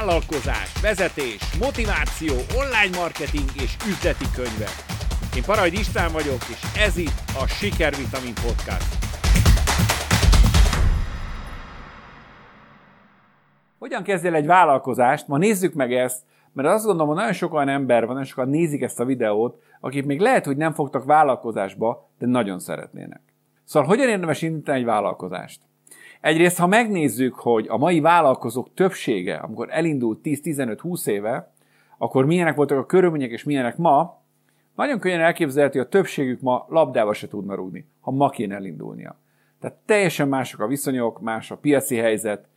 vállalkozás, vezetés, motiváció, online marketing és üzleti könyvek. Én Parajd István vagyok, és ez itt a Sikervitamin Podcast. Hogyan kezdjél egy vállalkozást? Ma nézzük meg ezt, mert azt gondolom, hogy nagyon sok olyan ember van, nagyon sokan nézik ezt a videót, akik még lehet, hogy nem fogtak vállalkozásba, de nagyon szeretnének. Szóval hogyan érdemes indítani egy vállalkozást? Egyrészt, ha megnézzük, hogy a mai vállalkozók többsége, amikor elindult 10-15-20 éve, akkor milyenek voltak a körülmények és milyenek ma, nagyon könnyen elképzelhető, hogy a többségük ma labdába se tudna rúgni, ha ma kéne elindulnia. Tehát teljesen mások a viszonyok, más a piaci helyzet,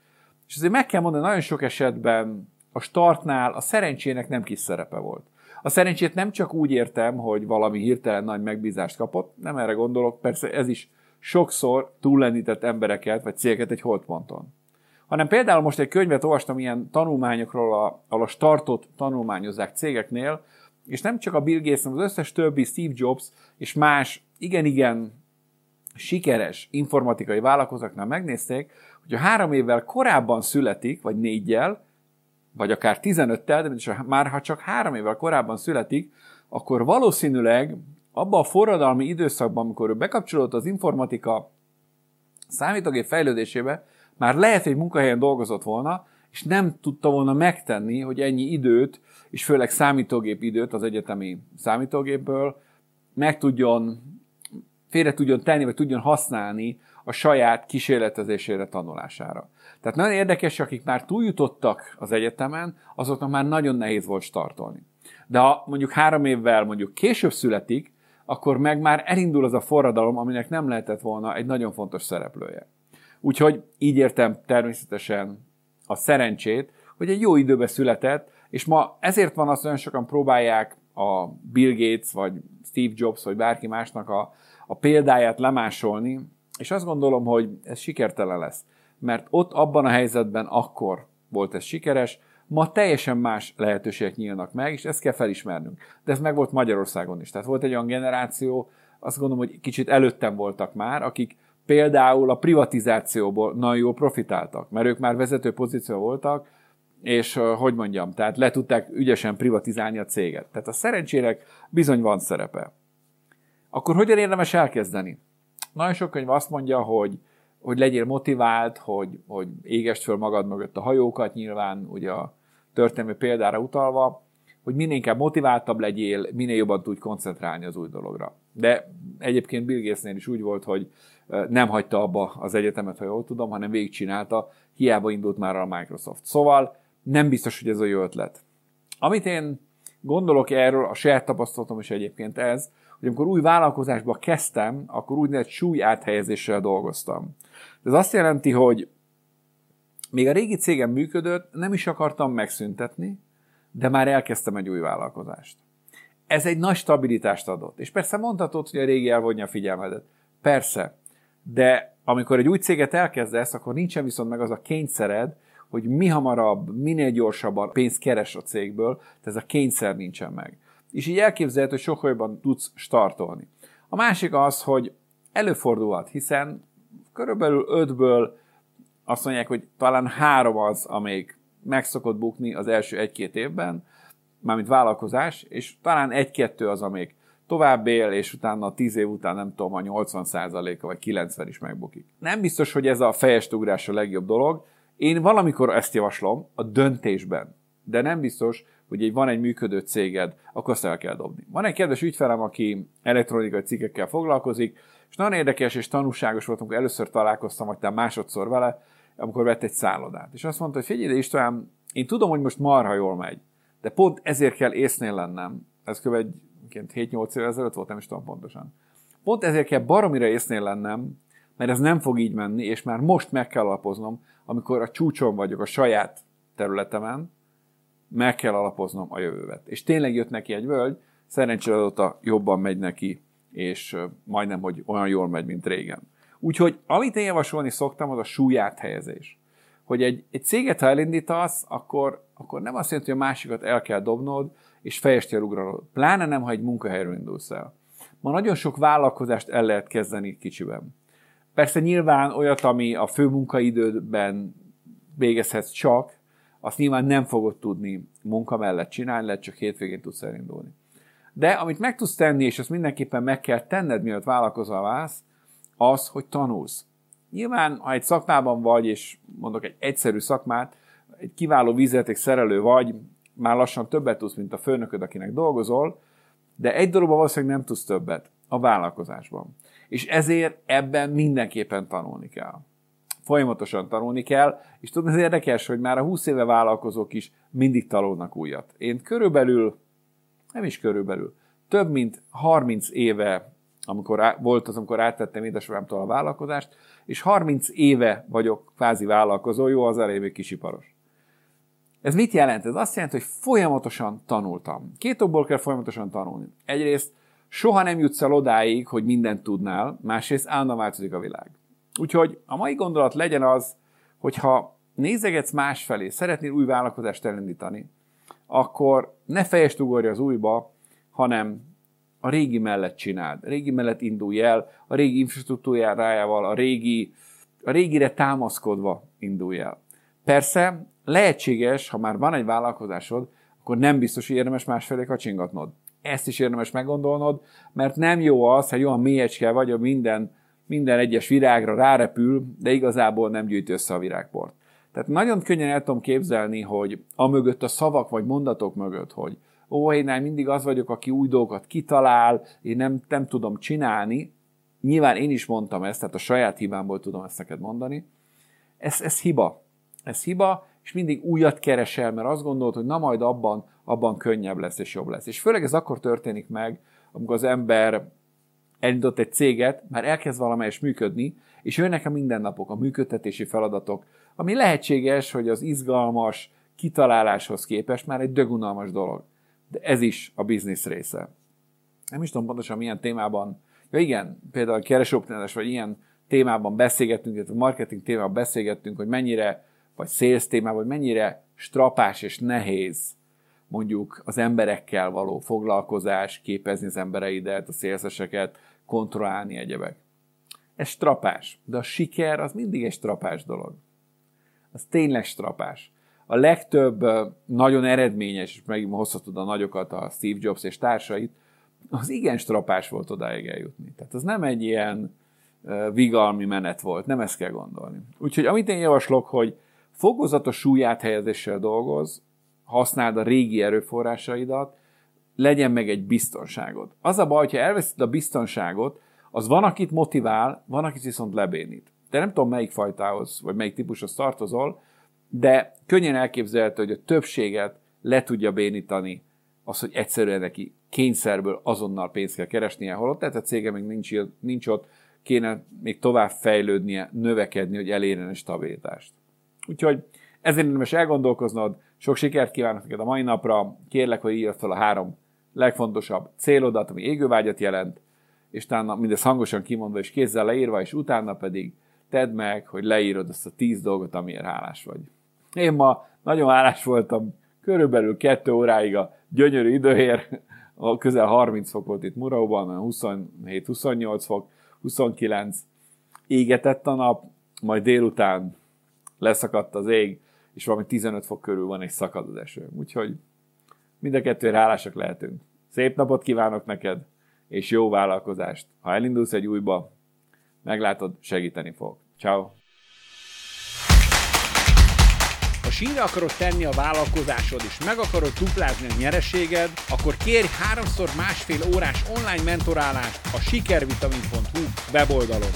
és azért meg kell mondani, nagyon sok esetben a startnál a szerencsének nem kis szerepe volt. A szerencsét nem csak úgy értem, hogy valami hirtelen nagy megbízást kapott, nem erre gondolok, persze ez is sokszor túllendített embereket vagy cégeket egy holdponton. Hanem például most egy könyvet olvastam ilyen tanulmányokról, ahol a startot tanulmányozzák cégeknél, és nem csak a Bill Gates, hanem az összes többi Steve Jobs és más igen-igen sikeres informatikai vállalkozóknál megnézték, hogy a három évvel korábban születik, vagy négyel, vagy akár 15-tel, de már ha csak három évvel korábban születik, akkor valószínűleg abban a forradalmi időszakban, amikor ő bekapcsolódott az informatika számítógép fejlődésébe, már lehet, hogy munkahelyen dolgozott volna, és nem tudta volna megtenni, hogy ennyi időt, és főleg számítógép időt az egyetemi számítógépből meg tudjon, félre tudjon tenni, vagy tudjon használni a saját kísérletezésére, tanulására. Tehát nagyon érdekes, akik már túljutottak az egyetemen, azoknak már nagyon nehéz volt startolni. De ha mondjuk három évvel mondjuk később születik, akkor meg már elindul az a forradalom, aminek nem lehetett volna egy nagyon fontos szereplője. Úgyhogy így értem természetesen a szerencsét, hogy egy jó időben született, és ma ezért van az, hogy olyan sokan próbálják a Bill Gates, vagy Steve Jobs, vagy bárki másnak a, a példáját lemásolni, és azt gondolom, hogy ez sikertelen lesz. Mert ott abban a helyzetben akkor volt ez sikeres, ma teljesen más lehetőségek nyílnak meg, és ezt kell felismernünk. De ez meg volt Magyarországon is. Tehát volt egy olyan generáció, azt gondolom, hogy kicsit előttem voltak már, akik például a privatizációból nagyon jól profitáltak, mert ők már vezető pozíció voltak, és hogy mondjam, tehát le tudták ügyesen privatizálni a céget. Tehát a szerencsének bizony van szerepe. Akkor hogyan érdemes elkezdeni? Nagyon sok könyv azt mondja, hogy, hogy legyél motivált, hogy, hogy égest föl magad mögött a hajókat, nyilván ugye a történelmi példára utalva, hogy minél inkább motiváltabb legyél, minél jobban tudj koncentrálni az új dologra. De egyébként Bill Gatesnél is úgy volt, hogy nem hagyta abba az egyetemet, ha jól tudom, hanem végigcsinálta, hiába indult már a Microsoft. Szóval nem biztos, hogy ez a jó ötlet. Amit én gondolok erről, a saját tapasztalatom is egyébként ez, hogy amikor új vállalkozásba kezdtem, akkor úgynevezett súly áthelyezéssel dolgoztam. Ez azt jelenti, hogy még a régi cégem működött, nem is akartam megszüntetni, de már elkezdtem egy új vállalkozást. Ez egy nagy stabilitást adott. És persze mondhatod, hogy a régi elvonja a figyelmedet. Persze. De amikor egy új céget elkezdesz, akkor nincsen viszont meg az a kényszered, hogy mi hamarabb, minél gyorsabban pénzt keres a cégből, tehát ez a kényszer nincsen meg. És így elképzelhető, hogy sokkal jobban tudsz startolni. A másik az, hogy előfordulhat, hiszen körülbelül ötből azt mondják, hogy talán három az, amelyik meg szokott bukni az első egy-két évben, mármint vállalkozás, és talán egy-kettő az, amelyik tovább él, és utána 10 év után nem tudom, a 80%-a vagy 90 is megbukik. Nem biztos, hogy ez a fejest ugrás a legjobb dolog. Én valamikor ezt javaslom a döntésben, de nem biztos, hogy egy, van egy működő céged, akkor azt el kell dobni. Van egy kedves ügyfelem, aki elektronikai cikkekkel foglalkozik, és nagyon érdekes és tanúságos volt, amikor először találkoztam, vagy másodszor vele, amikor vett egy szállodát. És azt mondta, hogy figyelj ide István, én tudom, hogy most marha jól megy, de pont ezért kell észnél lennem. Ez kb. 7-8 évvel ezelőtt volt, nem is tudom pontosan. Pont ezért kell baromira észnél lennem, mert ez nem fog így menni, és már most meg kell alapoznom, amikor a csúcson vagyok a saját területemen, meg kell alapoznom a jövővet. És tényleg jött neki egy völgy, szerencsére azóta jobban megy neki, és majdnem, hogy olyan jól megy, mint régen. Úgyhogy amit én javasolni szoktam, az a súlyát helyezés. Hogy egy, egy céget, ha elindítasz, akkor, akkor nem azt jelenti, hogy a másikat el kell dobnod, és fejestjel ugranod. Pláne nem, ha egy munkahelyről indulsz el. Ma nagyon sok vállalkozást el lehet kezdeni kicsiben. Persze nyilván olyat, ami a fő munkaidődben végezhetsz csak, azt nyilván nem fogod tudni munka mellett csinálni, lehet csak hétvégén tudsz elindulni. De amit meg tudsz tenni, és azt mindenképpen meg kell tenned, mielőtt vállalkozol válsz, az, hogy tanulsz. Nyilván, ha egy szakmában vagy, és mondok egy egyszerű szakmát, egy kiváló vízjáték szerelő vagy, már lassan többet tudsz, mint a főnököd, akinek dolgozol, de egy dologban valószínűleg nem tudsz többet, a vállalkozásban. És ezért ebben mindenképpen tanulni kell. Folyamatosan tanulni kell, és tudni, az érdekes, hogy már a 20 éve vállalkozók is mindig tanulnak újat. Én körülbelül, nem is körülbelül, több mint 30 éve, amikor á, volt az, amikor áttettem édesapámtól a vállalkozást, és 30 éve vagyok kvázi vállalkozó, jó, az elég még kisiparos. Ez mit jelent? Ez azt jelenti, hogy folyamatosan tanultam. Két okból kell folyamatosan tanulni. Egyrészt soha nem jutsz el odáig, hogy mindent tudnál, másrészt állandóan változik a világ. Úgyhogy a mai gondolat legyen az, hogyha nézegetsz másfelé, szeretnél új vállalkozást elindítani, akkor ne fejest ugorja az újba, hanem a régi mellett csináld. A régi mellett indulj el, a régi infrastruktúrájával, a régi, a régire támaszkodva indulj el. Persze lehetséges, ha már van egy vállalkozásod, akkor nem biztos, hogy érdemes másfelé kacsingatnod. Ezt is érdemes meggondolnod, mert nem jó az, hogy olyan mélyecske vagy, hogy minden, minden egyes virágra rárepül, de igazából nem gyűjt össze a virágport. Tehát nagyon könnyen el tudom képzelni, hogy a mögött a szavak vagy mondatok mögött, hogy ó, én mindig az vagyok, aki új dolgokat kitalál, én nem, nem tudom csinálni. Nyilván én is mondtam ezt, tehát a saját hibámból tudom ezt neked mondani. Ez, ez hiba. Ez hiba, és mindig újat keresel, mert azt gondolod, hogy na majd abban, abban könnyebb lesz és jobb lesz. És főleg ez akkor történik meg, amikor az ember elindított egy céget, már elkezd valamelyes működni, és jönnek a mindennapok, a működtetési feladatok, ami lehetséges, hogy az izgalmas kitaláláshoz képest már egy dögunalmas dolog. De ez is a biznisz része. Nem is tudom pontosan milyen témában, ja igen, például a keresőoptimálás, vagy ilyen témában beszélgettünk, illetve marketing témában beszélgettünk, hogy mennyire vagy sales témában, hogy mennyire strapás és nehéz mondjuk az emberekkel való foglalkozás, képezni az embereidet, a szélszeseket, kontrollálni egyebek. Ez strapás, de a siker az mindig egy strapás dolog. Az tényleg strapás. A legtöbb nagyon eredményes, és megint hozhatod a nagyokat, a Steve Jobs és társait, az igen strapás volt odáig eljutni. Tehát az nem egy ilyen vigalmi menet volt, nem ezt kell gondolni. Úgyhogy amit én javaslok, hogy fokozatos súlyáthelyezéssel dolgoz, használd a régi erőforrásaidat, legyen meg egy biztonságod. Az a baj, hogyha elveszed a biztonságot, az van, akit motivál, van, akit viszont lebénít. De nem tudom, melyik fajtához, vagy melyik típushoz tartozol, de könnyen elképzelhető, hogy a többséget le tudja bénítani az, hogy egyszerűen neki kényszerből azonnal pénzt kell keresnie, holott tehát a cége még nincs, nincs ott, kéne még tovább fejlődnie, növekedni, hogy elérjen a stabilitást. Úgyhogy ezért érdemes elgondolkoznod, sok sikert kívánok neked a mai napra, kérlek, hogy írd fel a három legfontosabb célodat, ami égővágyat jelent, és utána mindezt hangosan kimondva és kézzel leírva, és utána pedig tedd meg, hogy leírod azt a tíz dolgot, amiért hálás vagy. Én ma nagyon hálás voltam, körülbelül kettő óráig a gyönyörű időért, a közel 30 fok volt itt Muraóban, 27-28 fok, 29, égetett a nap, majd délután leszakadt az ég, és valami 15 fok körül van, és szakad az eső. Úgyhogy mind a kettőre hálásak lehetünk. Szép napot kívánok neked, és jó vállalkozást. Ha elindulsz egy újba, meglátod, segíteni fog. Ciao. Sínre akarod tenni a vállalkozásod, és meg akarod duplázni a nyereséged, akkor kérj háromszor másfél órás online mentorálást a sikervitamin.hu weboldalon.